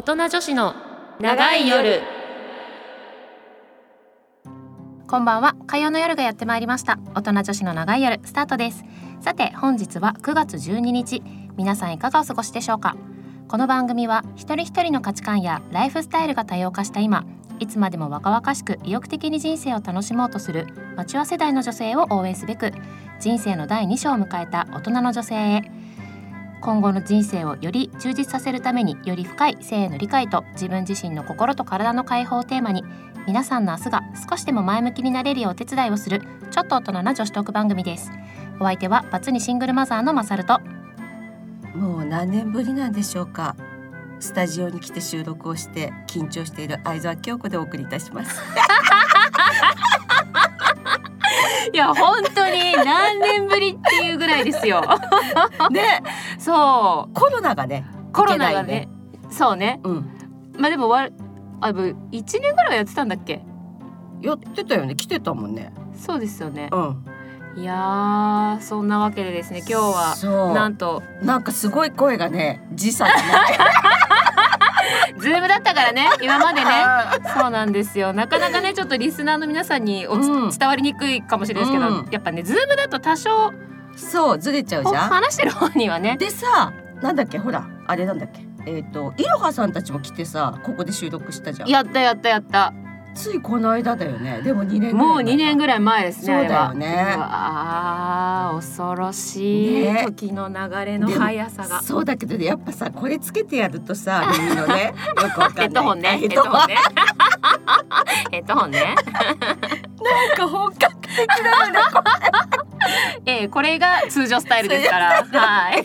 大人女子の長い夜。こんばんは。火曜の夜がやってまいりました。大人女子の長い夜スタートです。さて本日は9月12日。皆さんいかがお過ごしでしょうか？この番組は一人一人の価値観やライフスタイルが多様化した今いつまでも若々しく意欲的に人生を楽しもうとするマチュア世代の女性を応援すべく人生の第2章を迎えた大人の女性へ。今後の人生をより充実させるためにより深い性への理解と自分自身の心と体の解放をテーマに皆さんの明日が少しでも前向きになれるようお手伝いをするちょっと大人な女子トーク番組です。お相手はバツにシングルマザーのマサルと。もう何年ぶりなんでしょうかスタジオに来て収録をして緊張している相沢京子でお送りいたします。いや本当に何年ぶりっていうぐらいですよ。ねそう。コロナがねコロナがいけないね。そうね。うん。まあでもわあぶ一年ぐらいはやってたんだっけ？やってたよね。来てたもんね。そうですよね。うん。いやーそんなわけでですね今日はなんと。なんかすごい声がね時差ズームだったからね 今までね。そうなんですよ。なかなかねちょっとリスナーの皆さんにおつ、うん。伝わりにくいかもしれないですけど、うん。やっぱねズームだと多少そうずれちゃうじゃん。話してる方にはね。でさなんだっけほらあれなんだっけ。えっ、といろはさんたちも来てさここで収録したじゃん。やったやったやった。ついこの間だよね。でも2年もう2年ぐぐらい前ですねそうだよあねれは。うわー恐ろしい、ね。時の流れの速さが。そうだけどねやっぱさこれつけてやるとさ耳のね よくわかんない。ヘッドホンね。ヘヘッドホンね。ヘッドホンね。なんか本格的だよね えー、これが通常スタイルですから。はい。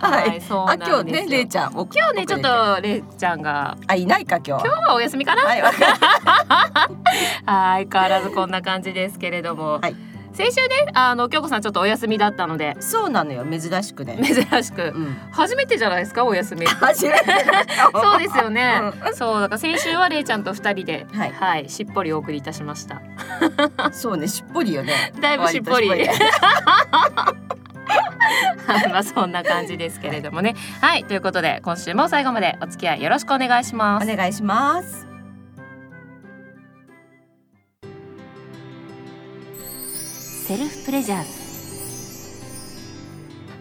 ははい。いそうなんですよ。あ今日ねれいちゃん今今日ねちょっとれいちゃんが。あいないか今日今日はお休みかな。はい。わかるはい変わらずこんな感じですけれども、はい先週ねあの京子さんちょっとお休みだったので。そうなのよ。珍しくね。珍しく。うん。初めてじゃないですかお休み。初めてそうですよね、うそうだから先週はれいちゃんと二人ではい。しっぽりお送りいたしました。そうねしっぽりよね。だいぶしっぽり。まあそんな感じですけれどもね。はいということで今週も最後までお付き合いよろしくお願いします。お願いしますセルフプレジャー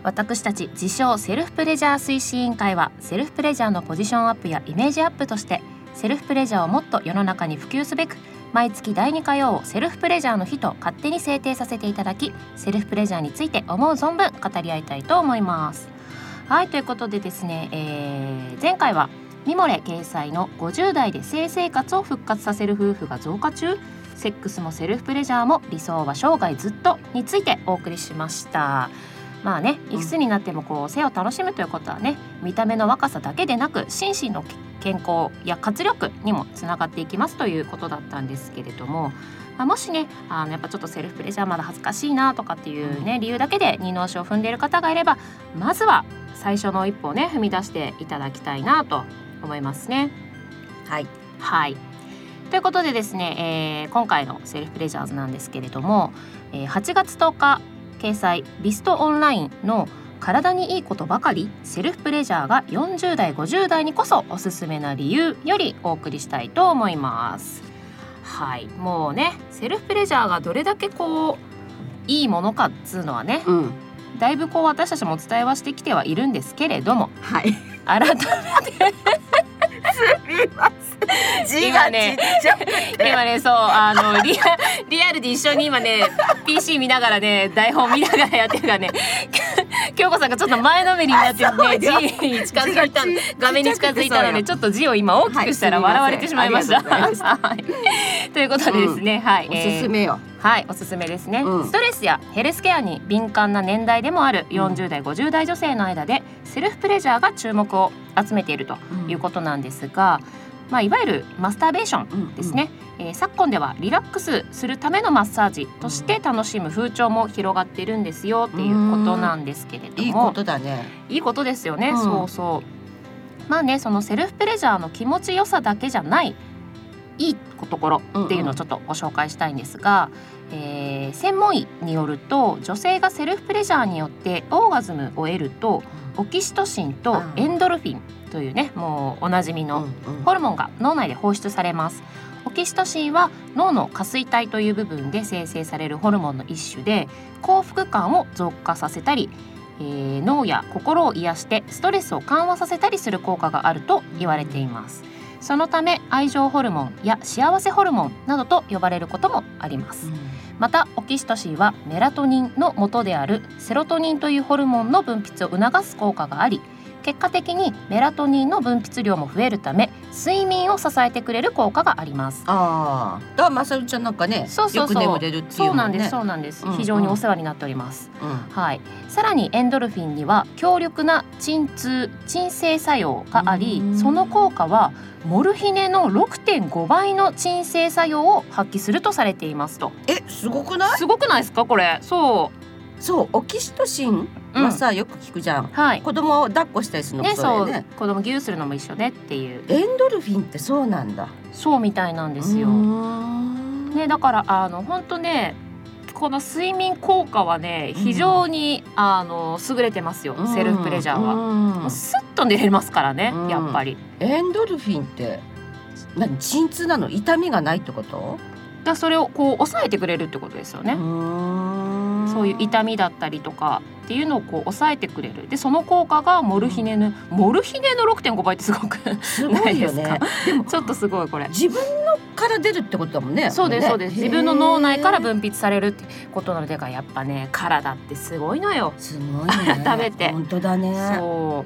私たち自称セルフプレジャー推進委員会はセルフプレジャーのポジションアップやイメージアップとしてセルフプレジャーをもっと世の中に普及すべく毎月第2火曜をセルフプレジャーの日と勝手に制定させていただきセルフプレジャーについて思う存分語り合いたいと思います。はいということでですね、えー前回はミモレ掲載の50代で性生活を復活させる夫婦が増加中。セックスもセルフプレジャーも理想は生涯ずっとについてお送りしました。まあねいくつになってもこう性を楽しむということはね見た目の若さだけでなく心身の健康や活力にもつながっていきますということだったんですけれども、まあ、もしねあのやっぱちょっとセルフプレジャーまだ恥ずかしいなとかっていうね理由だけで二の足を踏んでいる方がいればまずは最初の一歩をね踏み出していただきたいなと思いますね。はい。はい。ということでですね、えー今回のセルフプレジャーズなんですけれども、えー8月10日掲載ビストオンラインの体にいいことばかりセルフプレジャーが40代50代にこそおすすめな理由よりお送りしたいと思います。はい。もうねセルフプレジャーがどれだけこういいものかっつうのはねうんだいぶこう私たちもお伝えはしてきてはいるんですけれどもはい。改めすみません。字がちっちゃくて今ねそうあのリアリアルで一緒に今ね PC 見ながらね台本見ながらやってるからね京子さんがちょっと前のめりになってね字に近づいた画面に近づいたのでちょっと字を今大きくしたらはい笑われてしまいました。はいということでですね、はい、おすすめよ、えーはいおすすめですね、うん。ストレスやヘルスケアに敏感な年代でもある40代50代女性の間でセルフプレジャーが注目を集めているということなんですが、まあ、いわゆるマスターベーションうんですね、えー昨今ではリラックスするためのマッサージとして楽しむ風潮も広がっているんですよっていうことなんですけれども。いいことだね。いいことですよね、うん。そうそう。まあねそのセルフプレジャーの気持ちよさだけじゃないいいところっていうのをちょっとご紹介したいんですが、えー専門医によると女性がセルフプレジャーによってオーガズムを得るとオキシトシンとエンドルフィンというねもうおなじみのホルモンが脳内で放出されます。オキシトシンは脳の下垂体という部分で生成されるホルモンの一種で幸福感を増加させたり、えー脳や心を癒してストレスを緩和させたりする効果があると言われています。そのため愛情ホルモンや幸せホルモンなどと呼ばれることもあります。またオキシトシンはメラトニンの元であるセロトニンというホルモンの分泌を促す効果があり結果的にメラトニンの分泌量も増えるため睡眠を支えてくれる効果があります。ああだからまさるちゃんなんかねそうそうそう。よく眠れるっていうそうなんですそうなんです、うんうん。非常にお世話になっております。うん。はい。さらにエンドルフィンには強力な鎮痛鎮静作用がありうん。その効果はモルヒネの6.5倍の鎮静作用を発揮するとされていますと。えすごくない？すごくないですかこれ。そそうオキシトシンはさ、よく聞くじゃん。はい。子供を抱っこしたりするのもねそうそうだよね。子供ギューするのも一緒ねっていう。エンドルフィンってそうなんだ。そうみたいなんですよ。ねだからあの本当ねこの睡眠効果はねうん。非常に、あの優れてますよ、セルフプレジャーは。うスッと寝れますからね、うん。やっぱり。エンドルフィンって何鎮痛なの？痛みがないってこと？だそれをこう抑えてくれるってことですよね。そういう痛みだったりとかっていうのをこう抑えてくれる。でその効果がモルヒネの、モルヒネの6.5倍ってすごくすごいよね。でちょっとすごいこれ。自分のから出るってことだもんね。そうですね。そうです。自分の脳内から分泌されるってことなのでやっぱね体ってすごいのよ。すごいね。改めて。本当だね。そ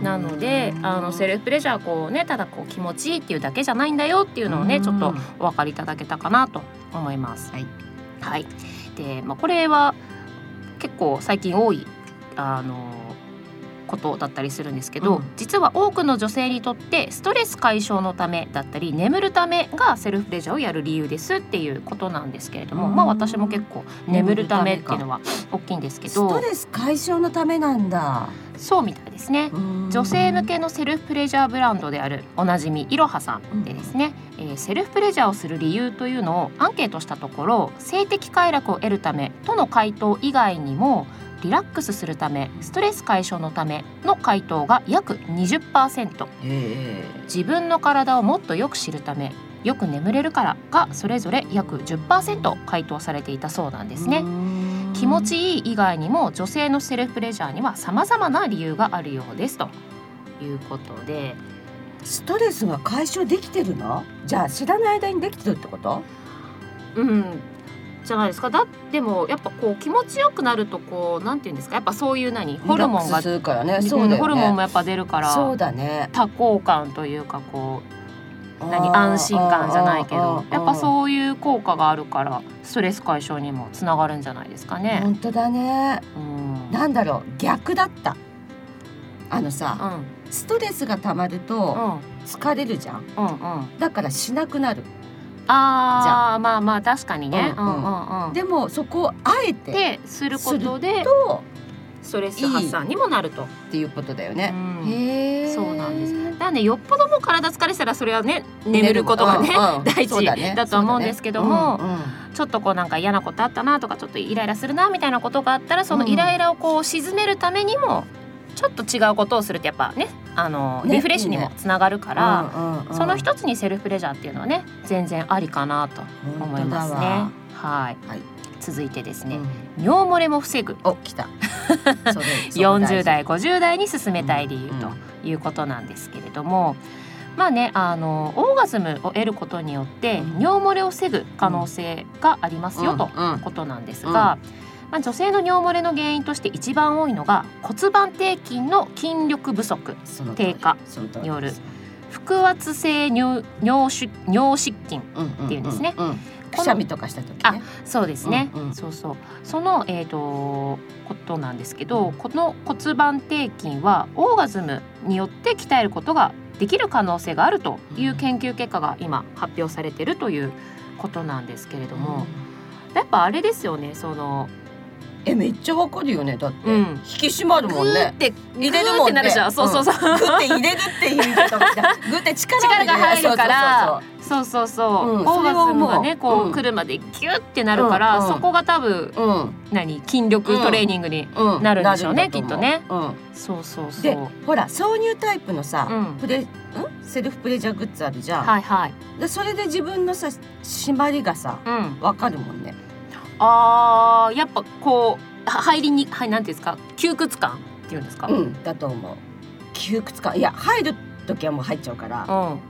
う。なのでうん。あのセルフプレジャーこうねただこう気持ちいいっていうだけじゃないんだよっていうのをねうん。ちょっとお分かりいただけたかなと思います。はい、はい、で、まあ、これは結構最近多いあのことだったりするんですけど、うん。実は多くの女性にとってストレス解消のためだったり眠るためがセルフプレジャーをやる理由ですっていうことなんですけれども、うん。まあ私も結構眠るためっていうのは大きいんですけどストレス解消のためなんだ。そうみたいですね。女性向けのセルフプレジャーブランドであるおなじみいろはさんでですね、えーセルフプレジャーをする理由というのをアンケートしたところ性的快楽を得るためとの回答以外にもリラックスするためストレス解消のための回答が約20%え自分の体をもっとよく知るためよく眠れるからがそれぞれ約10%回答されていたそうなんですね。気持ちいい以外にも女性のセルフプレジャーには様々な理由があるようですと。いうことで。ストレスが解消できてるの？じゃあ知らない間にできてるってこと？うん。じゃないですか。だでもやっぱこう気持ちよくなるとこうなんて言うんですか。やっぱそういう何？ホルモンがホルモンもやっぱ出るから。そうだね。多幸感というかこう何安心感じゃないけどやっぱうそういう効果があるからストレス解消にもつながるんじゃないですかね。本当だね。うん。なんだろう逆だった。あのうさん。ストレスが溜まるうとん。疲れるじゃん。うんうん。だからしなくなる。ああまあまあ確かにね。ううんん。うんうんでもそこをあえてですることでとストレス発散にもなると。っていうことだよね、うん。へえそうなんです。だねよっぽどもう体疲れてたらそれはね眠ることがね、うんうん。大事だと思うんですけどもそうだねちょっとこうなんか嫌なことあったなとかちょっとイライラするなみたいなことがあったらそのイライラをこう鎮めるためにもちょっと違うことをするってやっぱねあのね。リフレッシュにもつながるから、うんうんうん。その一つにセルフプレジャーっていうのはね全然ありかなと思いますね。はい、はい続いてですね、うん。尿漏れも防ぐ。お来た。それ40 代50代に進めたい理由うん。ということなんですけれども、まあねあのオーガズムを得ることによってうん。尿漏れを防ぐ可能性がありますよとうん。うん。ことなんですが、まあ、女性の尿漏れの原因として一番多いのが骨盤底筋の筋力不足低下による腹圧性尿尿失尿失禁っっていうんですね。んんくしゃみとかした時ね。そうですね、うんうん。そうそう。その、えー、とことなんですけどこの骨盤底筋はオーガズムによって鍛えることができる可能性があるという研究結果が今発表されているということなんですけれども、やっぱあれですよね。そのえめっちゃわかるよね。だって、うん。引き締まるもんね。って入れるもんね。そうそうそう、グって入れるっていう言い方グって力力が入るから。そうそうそう。そう、うん。オーガズムがねううん。こう来るまでギュッてなるから、うん。うん。そこが多分そうそう何筋力トレーニングに、うんうんなるんでしょうねきっとね。う。ん。そうそうそう。でほら挿入タイプのさ、うん。プレん？セルフプレジャーグッズあるじゃん、はいはい。でそれで自分のさ締まりがさうん。わかるもんねあーやっぱこうは入りにはいなんていうんですか窮屈感っていうんですか、うんだと思う。窮屈感。いや入る時はもう入っちゃうから。うん。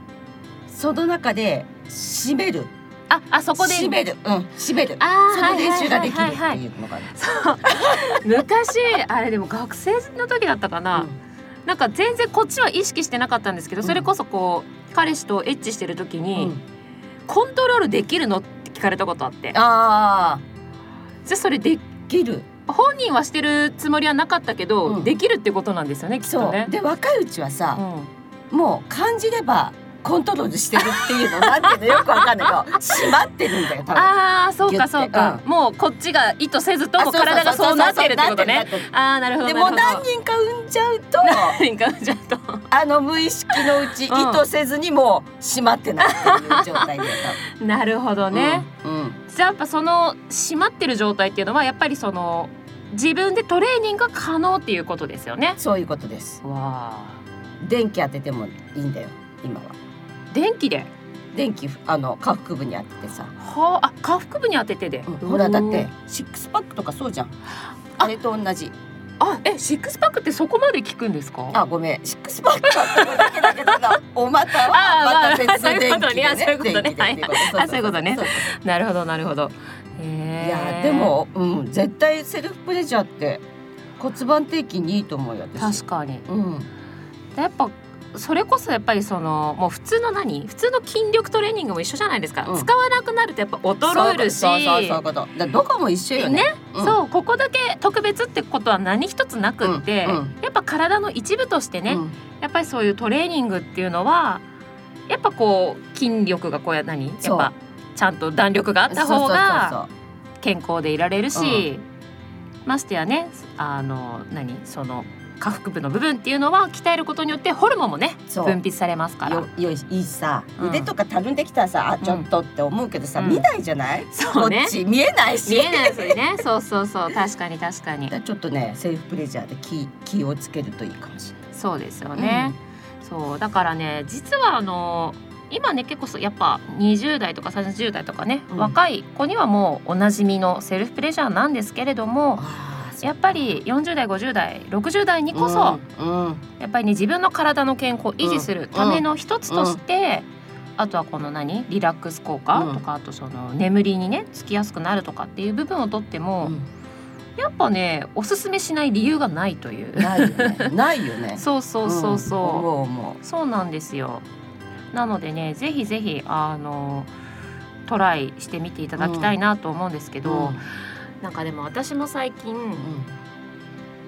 その中で締める。ああそこで。締める。うん締める。あーその練習ができるってはいはいはいはい。いうのがあるそう。昔あれでも学生の時だったかな、なんか全然こっちは意識してなかったんですけど、うん。それこそこう彼氏とエッチしてる時うんに、うん。コントロールできるの？って聞かれたことあって。ああじゃあそれで切る。本人はしてるつもりはなかったけど、うん。できるってことなんですよねきっとね。で若いうちはさう、ん。もう感じればコントロールしてるっていうのなんていうのよくわかんないけど 締まってるんだよ多分。ああそうかそうか、もうこっちが意図せずとも体がそうなってるってことね。ああなるほどで。も何人か産んじゃうと何人かちょっと。あの無意識のうち意 うん。図せずにもう締まってないっていう状態で なるほどね。うんやっぱその締まってる状態っていうのはやっぱりその自分でトレーニングが可能っていうことですよね。そういうことですわあ。電気当ててもいいんだよ今は電気で？電気あの下腹部に当ててさ、はあ、あ下腹部に当ててで。ほらだってシックスパックとかそうじゃんあれと同じあえシックスパックってそこまで効くんですか？あごめん。シックスパックはだけだけどなお股あはまた別電気でねそういうことね。そういうことね。なるほどなるほど。いやでも、うん、絶対セルフプレジャーって骨盤底筋にいいと思うよ私。確かに。うん。やっぱそれこそやっぱりそのもう普通の何？普通の筋力トレーニングも一緒じゃないですか、うん。使わなくなるとやっぱ衰えるし。そうそうどこも一緒よね。ね。うん。そうここだけ特別ってことは何一つなくって、うんうん。やっぱ体の一部としてね、うん。やっぱりそういうトレーニングっていうのはやっぱこう筋力がこうや何？やっぱちゃんと弾力があった方が健康でいられるし、ましてやねあの何？その下腹部の部分っていうのは鍛えることによってホルモンもね分泌されますから。よよいいいさ、うん。腕とかたるんできたらさあちょっとって思うけどさ、うん。見ないじゃない、そうね。こっち見えないし。見えないですよね。そうそうそう。確かに確かに。ちょっとねセルフプレジャーで気気をつけるといいかもしれない。そうですよね、そう。だからね実はあの今ね結構そうやっぱ20代とか30代とかね、うん。若い子にはもうおなじみのセルフプレジャーなんですけれどもやっぱり40代50代60代にこそ、うんうん。やっぱりね自分の体の健康を維持するための一つとして、あとはこの何リラックス効果うん。とか、あとその眠りにねつきやすくなるとかっていう部分をとっても、うん。やっぱねおすすめしない理由がないという。ないよね。ないよね。そうそうそうそう。そうなんですよ。なのでね、ぜひぜひあのトライしてみていただきたいなと思うんですけうど、なんかでも私も最近うん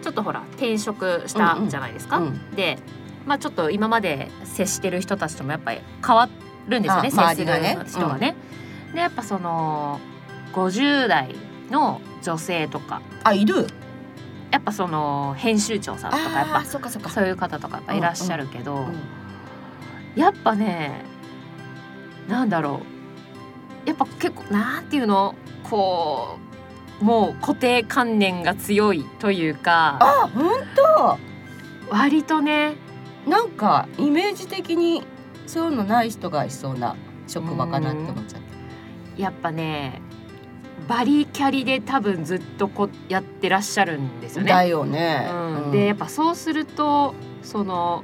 ちょっとほら転職したじゃないですか。うんで、まあちょっと今まで接してる人たちともやっぱり変わるんですよね。あ接する周りがね人がね。でやっぱその50代の女性とか、あいるやっぱその編集長さんとかやっぱそっかそっかそういう方とかやっぱいらっしゃるけど。うんやっぱねなんだろうやっぱ結構なんていうのこうもう固定観念が強いというかあ本割とね当なんかイメージ的にそういうのない人がいそうな職場かなって思っちゃった。やっぱねバリキャリで多分ずっとこやってらっしゃるんですよだね。よね、うん。うん。でやっぱそうするとその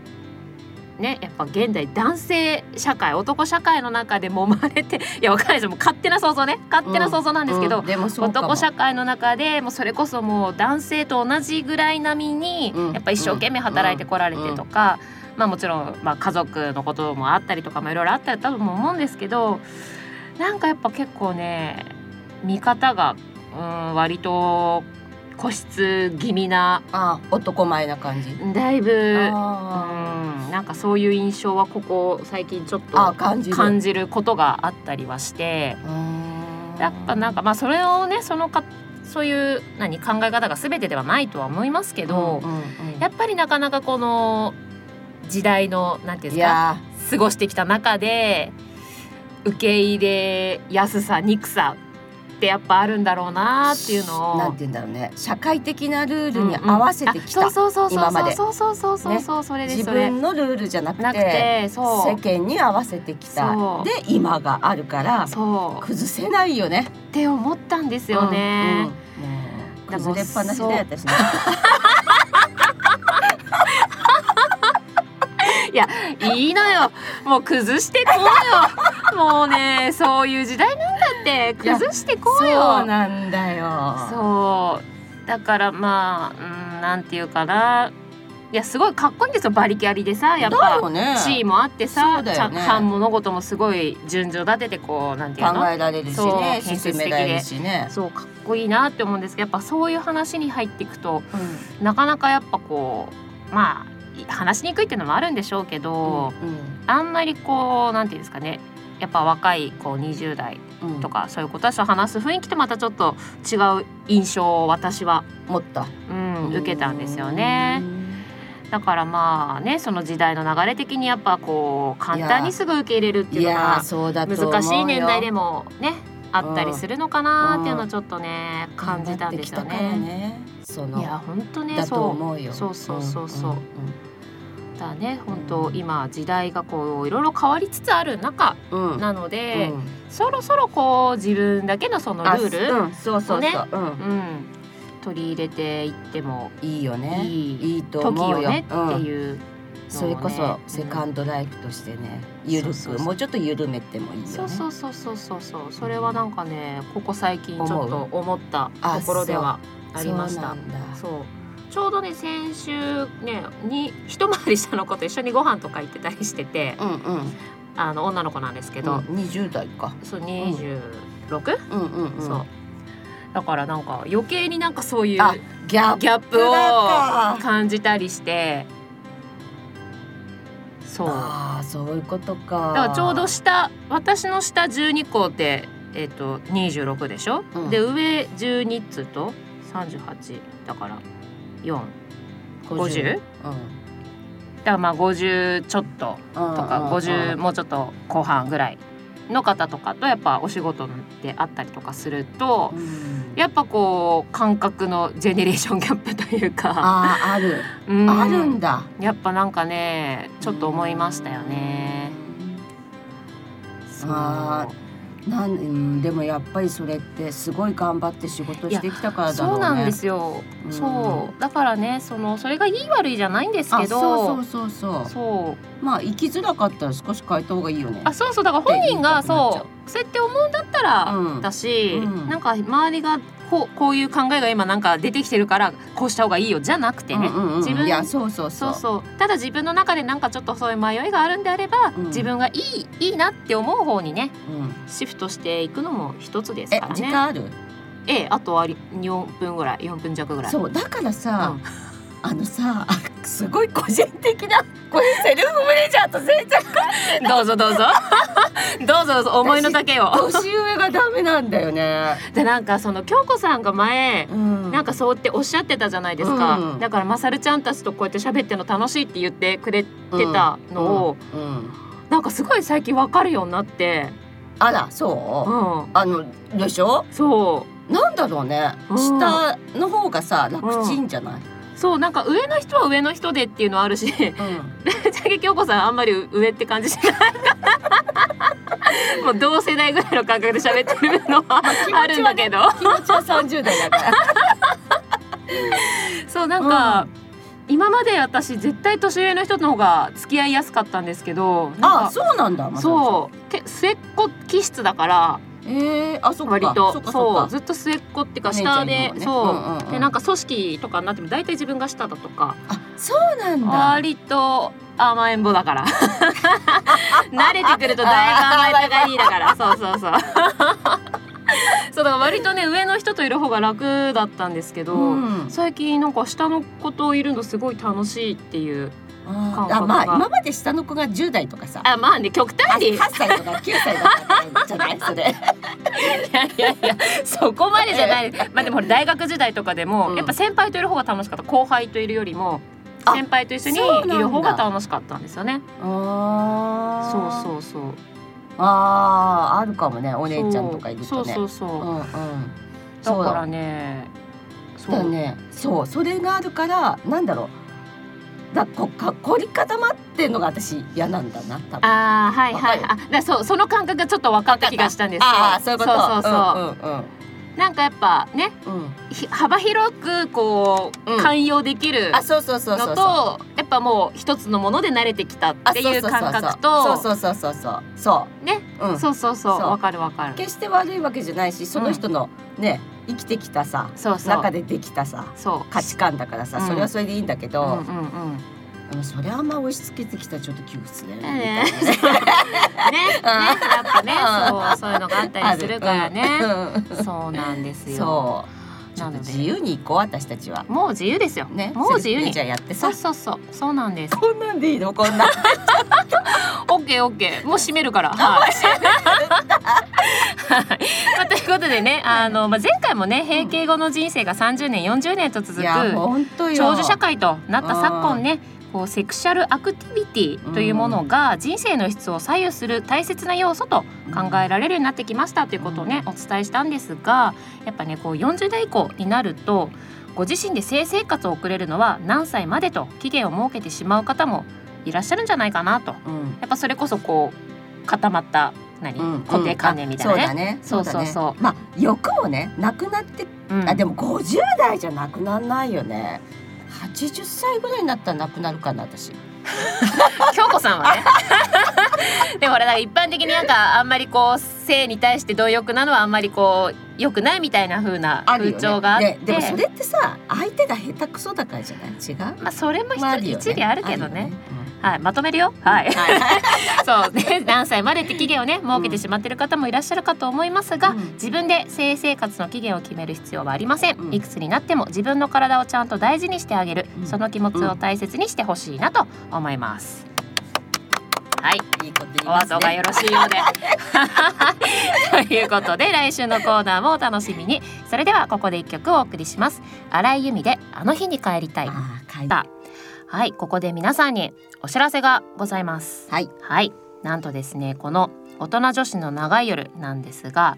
ねやっぱ現代男性社会男社会の中で揉まれて いやわかんないです。よもう勝手な想像ね。勝手な想像なんですけど、うん。でもそうかも。男社会の中でもうそれこそもう男性と同じぐらい並みにうん。やっぱ一生懸命働いてこられてとか、まあもちろんまあ家族のこともあったりとかもいろいろあったりと思うんですけどなんかやっぱ結構ね見方がうん割と固執気味なあ男前な感じ。だいぶうあんなんかそういう印象はここ最近ちょっと感じる。感じることがあったりはして。やっぱなんかまあそれをねそのかそういう何考え方が全てではないとは思いますけど、やっぱりなかなかこの時代のなんていうんいですかや。過ごしてきた中で受け入れやすさ憎さってやっぱあるんだろうなっていうのをなんて言うんだろうね。社会的なルールに合わせてきた、うんうんあそうそうそう。今まで。そうそうそうそうそう。それで自分のルールじゃなくて世間に合わせてきた。そう。で今があるからそう。崩せないよね。って思ったんですよね。うんうん。もうでも崩れっぱなしだよそう。私ねいいのよ。もう崩してこうよ。もうねそういう時代なんだって。崩してこうよ。そうなんだよ。そう。だからまあうんなんていうかな。いやすごいかっこいいんですよ。バリキャリでさやっだぱ地位もあってさ、ね。ちゃん物事もすごい順序立ててこうなんていうの？考えられるしそうね。建設的で。そうかっこいいなって思うんですけどやっぱそういう話に入っていくとうん。なかなかやっぱこうまあ話しにくいっていうのもあるんでしょうけど、あんまりこうなんていうんですかね。やっぱ若いこう20代うん。うんとかそういう子たちと話す雰囲気とまたちょっと違う印象を私は、持った。うん、受けたんですよね。だからまあねその時代の流れ的にやっぱこう簡単にすぐ受け入れるっていうのが難しい年代でもねあったりするのかなっていうのをちょっとね感じたんですよね。ねそのいや本当ねだとそう。思うよ。そうそうそうそう。んんだね本当今時代がこういろいろ変わりつつある中なので、うん。そろそろこう自分だけのそのルール、あうんそうそうそう、ねうん。うん、取り入れていってもいいよね。いいいいと思時うよ。よねってうんいうね、それこそセカンドライフとしてねゆるくもうちょっと緩めてもいいよね。そうそうそうそうそうそう。それはなんかねここ最近ちょっと思ったあところではありました。そうちょうどね先週ねに一回り下の子と一緒にご飯とか行ってたりしててうんうん。あの女の子なんですけど、うん20代か。そう26、うんうんうんそう。だからなんか余計になんかそういうあギャップ。ギャップを感じたりして。そう。だああそういうことか。からちょうど下私の下12個ってえっ、と26でしょ、うん。で上12っつうと38だから4 50? だからまあ50ちょっとうんとかうんうん50もうちょっと後半ぐらいの方とかとやっぱお仕事であったりとかするとうん。やっぱこう感覚のジェネレーションギャップというか、ある。うん。あるんだ。やっぱなんかねちょっと思いましたよね。そう。あなんうんでもやっぱりそれってすごい頑張って仕事してきたからだろうね。そうなんですよ、うん。そう。だからねそのそれがいい悪いじゃないんですけあどそうそうそうそう。そう。まあ生きづらかったら少し変えた方がいいよね。あそうそう。だから本人がそうそうやって思うんだったら、うん。だし、うん。なんか周りがこうこういう考えが今なんか出てきてるからこうした方がいいよじゃなくてね、うんうんうん自分いやそうそうそそううそう。ただ自分の中でなんかちょっとそういう迷いがあるんであれば、うん。自分がいいいいなって思う方にねうん。シフトしていくのも一つですえからね。時間ある？ええあとは4分ぐらい4分弱ぐらい。そうだからさ、うん。あのさあすごい個人的なこれセルフマネージャーと全然。どうぞどうぞ。どうぞどうぞ。思いの丈を。年上がダメなんだよね。でなんかその京子さんが前うん。なんかそうっておっしゃってたじゃないですか、うん。だからまさるちゃんたちとこうやって喋ってるの楽しいって言ってくれてたのを、うん。うん。なんかすごい最近わかるようになって、あらそう。う、ん、あのでしょ？そう。なんだろうね、うん。下の方がさ楽ちんじゃない、そうなんか上の人は上の人でっていうのはあるしうん。ぶっちゃけ京子さんあんまり上って感じしない。もう同世代ぐらいの感覚で喋ってるのはあるんだけど、気持ちは30代だから。そうなんか、今まで私絶対年上の人の方が付き合いやすかったんですけどあかそうなんだそう。け末っ子気質だからうえー、あそ割とそうずっと末っ子っていうか下で、そう、うんうんうん。でなんか組織とかになっても大体自分が下だとか。あそうなんだ。割と甘えん坊だから。慣れてくるとだいぶ甘えたがりだから。そうそうそう。そうだから割とね上の人といる方が楽だったんですけど、うん、最近なんか下の子といるのすごい楽しいっていうあ覚が。あまあ今まで下の子が10代とかさ。あまあね極端に。い8歳とか9歳だったじゃないそれ。やいやいやそこまでじゃない。まあでも大学時代とかでも、うん。やっぱ先輩といる方が楽しかった。後輩といるよりもあ先輩と一緒にいる方が楽しかったんですよね。あそうそうそう。あああるかもねお姉ちゃんとかいるそう。とねそうそう。うんうん。だそうからねそう。だね。そうそれがあるからなんだろうだこか凝り固まってんのが私嫌なんだな多分。ああはいはい。わあだそうその感覚がちょっと分かった気がしたんです。よああそういうこと。そうそうそう、うんうん。なんかやっぱねうん。幅広くこう、うん寛容できるあそうそうそうそうのとやっぱもう一つのもので慣れてきたっていう感覚とそうそうそうそうそう。そう。ね、うん。そうそうそう。そう。わかるわかる。決して悪いわけじゃないしその人のね生きてきたさ中でできたさそう。価値観だからさうん。それはそれでいいんだけど、うんうんうん。それあんま押し付けてきたらちょっと窮屈だよね。ねねやっぱねそうそういうのがあったりするからね。そうなんですよ。そう。ちょっと自由に行こう私たちは。もう自由ですよね。もう自由にじゃやってさそう。そうそうそうなんですこんなんでいいの？こんなん。オッケーオッケーもう閉めるからはい はいまあということでねあのまあ前回もね閉経後の人生が30年40年と続く。長寿社会となった昨今ねこうセクシャルアクティビティというものが人生の質を左右する大切な要素と考えられるようになってきましたということをねお伝えしたんですがやっぱねこう40代以降になるとご自身で性生活を送れるのは何歳までと期限を設けてしまう方もいらっしゃるんじゃないかなとうん。やっぱそれこそこう固まった何、うん固定観念みたいなね。そうだね。そうそうそうまあ欲もねなくなって、うんあでも50代じゃなくなんないよね。80歳ぐらいになったらなくなるかな私。京子さんはね。でもほら一般的になんかあんまりこう性に対して貪欲なのはあんまりこう良くないみたいな風な風。潮があって、ねでもそれってさ相手が下手くそだからじゃない？違う？まあそれも一,、理あるけどねはいまとめるよ。はい。そうね。何歳までって期限をね設けてしまってる方もいらっしゃるかと思いますが、うん。自分で性生活の期限を決める必要はありません、うん。いくつになっても自分の体をちゃんと大事にしてあげる、うん。その気持ちを大切にしてほしいなと思います、はい。いいこと言いおますね。後がよろしいようで。ということで来週のコーナーもお楽しみに。それではここで一曲お送りします。荒井由実であの日に帰りたい。はいここで皆さんにお知らせがございます。はい。はい。なんとですねこの大人女子の長い夜なんですが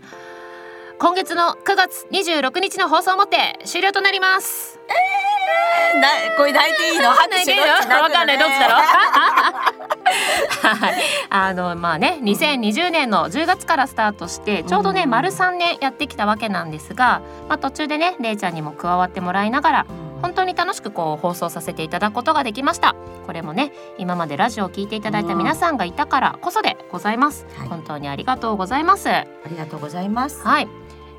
今月の9月26日の放送をもって終了となります。なこれ 泣いていいの？拍手どっちわかんない。どっちだろう？う。はい、あのまあね2020年の10月からスタートしてちょうどね、うん丸3年やってきたわけなんですが、まあ、途中でねれいちゃんにも加わってもらいながら本当に楽しくこう放送させていただくことができました。これもね今までラジオを聞いていただいた皆さんがいたからこそでございます、はい。本当にありがとうございます。ありがとうございます。はい、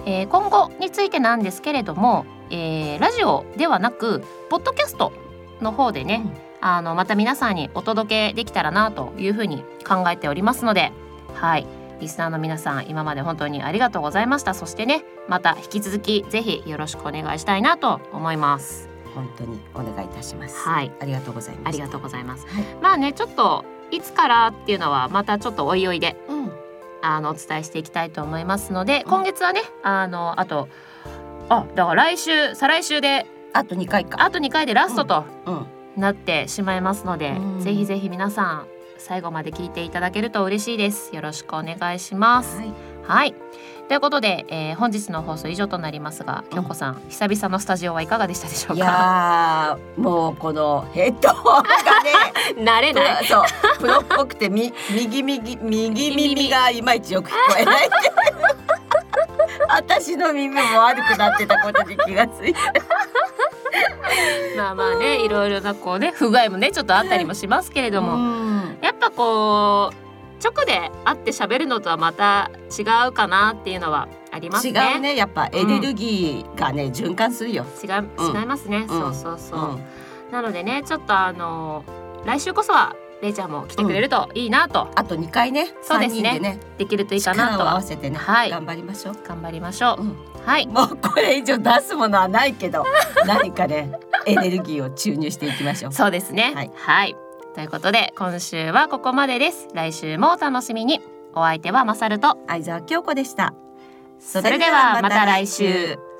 えー今後についてなんですけれども、えーラジオではなくポッドキャストの方でね、あのまた皆さんにお届けできたらなというふうに考えておりますのではい。リスナーの皆さん今まで本当にありがとうございました。そしてねまた引き続きぜひよろしくお願いしたいなと思います本当にお願いいたします。はいありがとうございます。ありがとうございます、はいまあねちょっといつからっていうのはまたちょっとおいおいでうん。あのお伝えしていきたいと思いますのでうん今月はねあのあとあだから来週再来週であと二回か。あと2回でラストとうん。なってしまいますので、うんぜひぜひ皆さん最後まで聞いていただけると嬉しいですよろしくお願いしますはい。はいということで、えー本日の放送以上となりますがうん。京子さん、久々のスタジオはいかがでしたでしょういかやーもうこのヘッドホンがね慣れない。そうプロっぽくてみ右右右。耳がいまいちよく聞こえない。私の耳も悪くなってたことに気がついて。まあまあねいろいろなこうね不具合もねちょっとあったりもしますけれども、うん。やっぱこう直で会って喋るのとはまた違うかなっていうのはあります違ね。うね。やっぱエネルギーがね、循環するよ、違ううん。違いますね、うん。そうそうそう、うん。なのでねちょっとあの来週こそはれいちゃんも来てくれるといいなと、あと2回ねそうですね。でねできるといいかな力を合わとせてね、はい。頑張りましょう、頑張りましょう、うん。はい。もうこれ以上出すものはないけど何かね エネルギーを注入していきましょう。そうですね。はい。はいということで今週はここまでです。来週もお楽しみに。お相手はマサルと。相沢京子でした。それではまた来週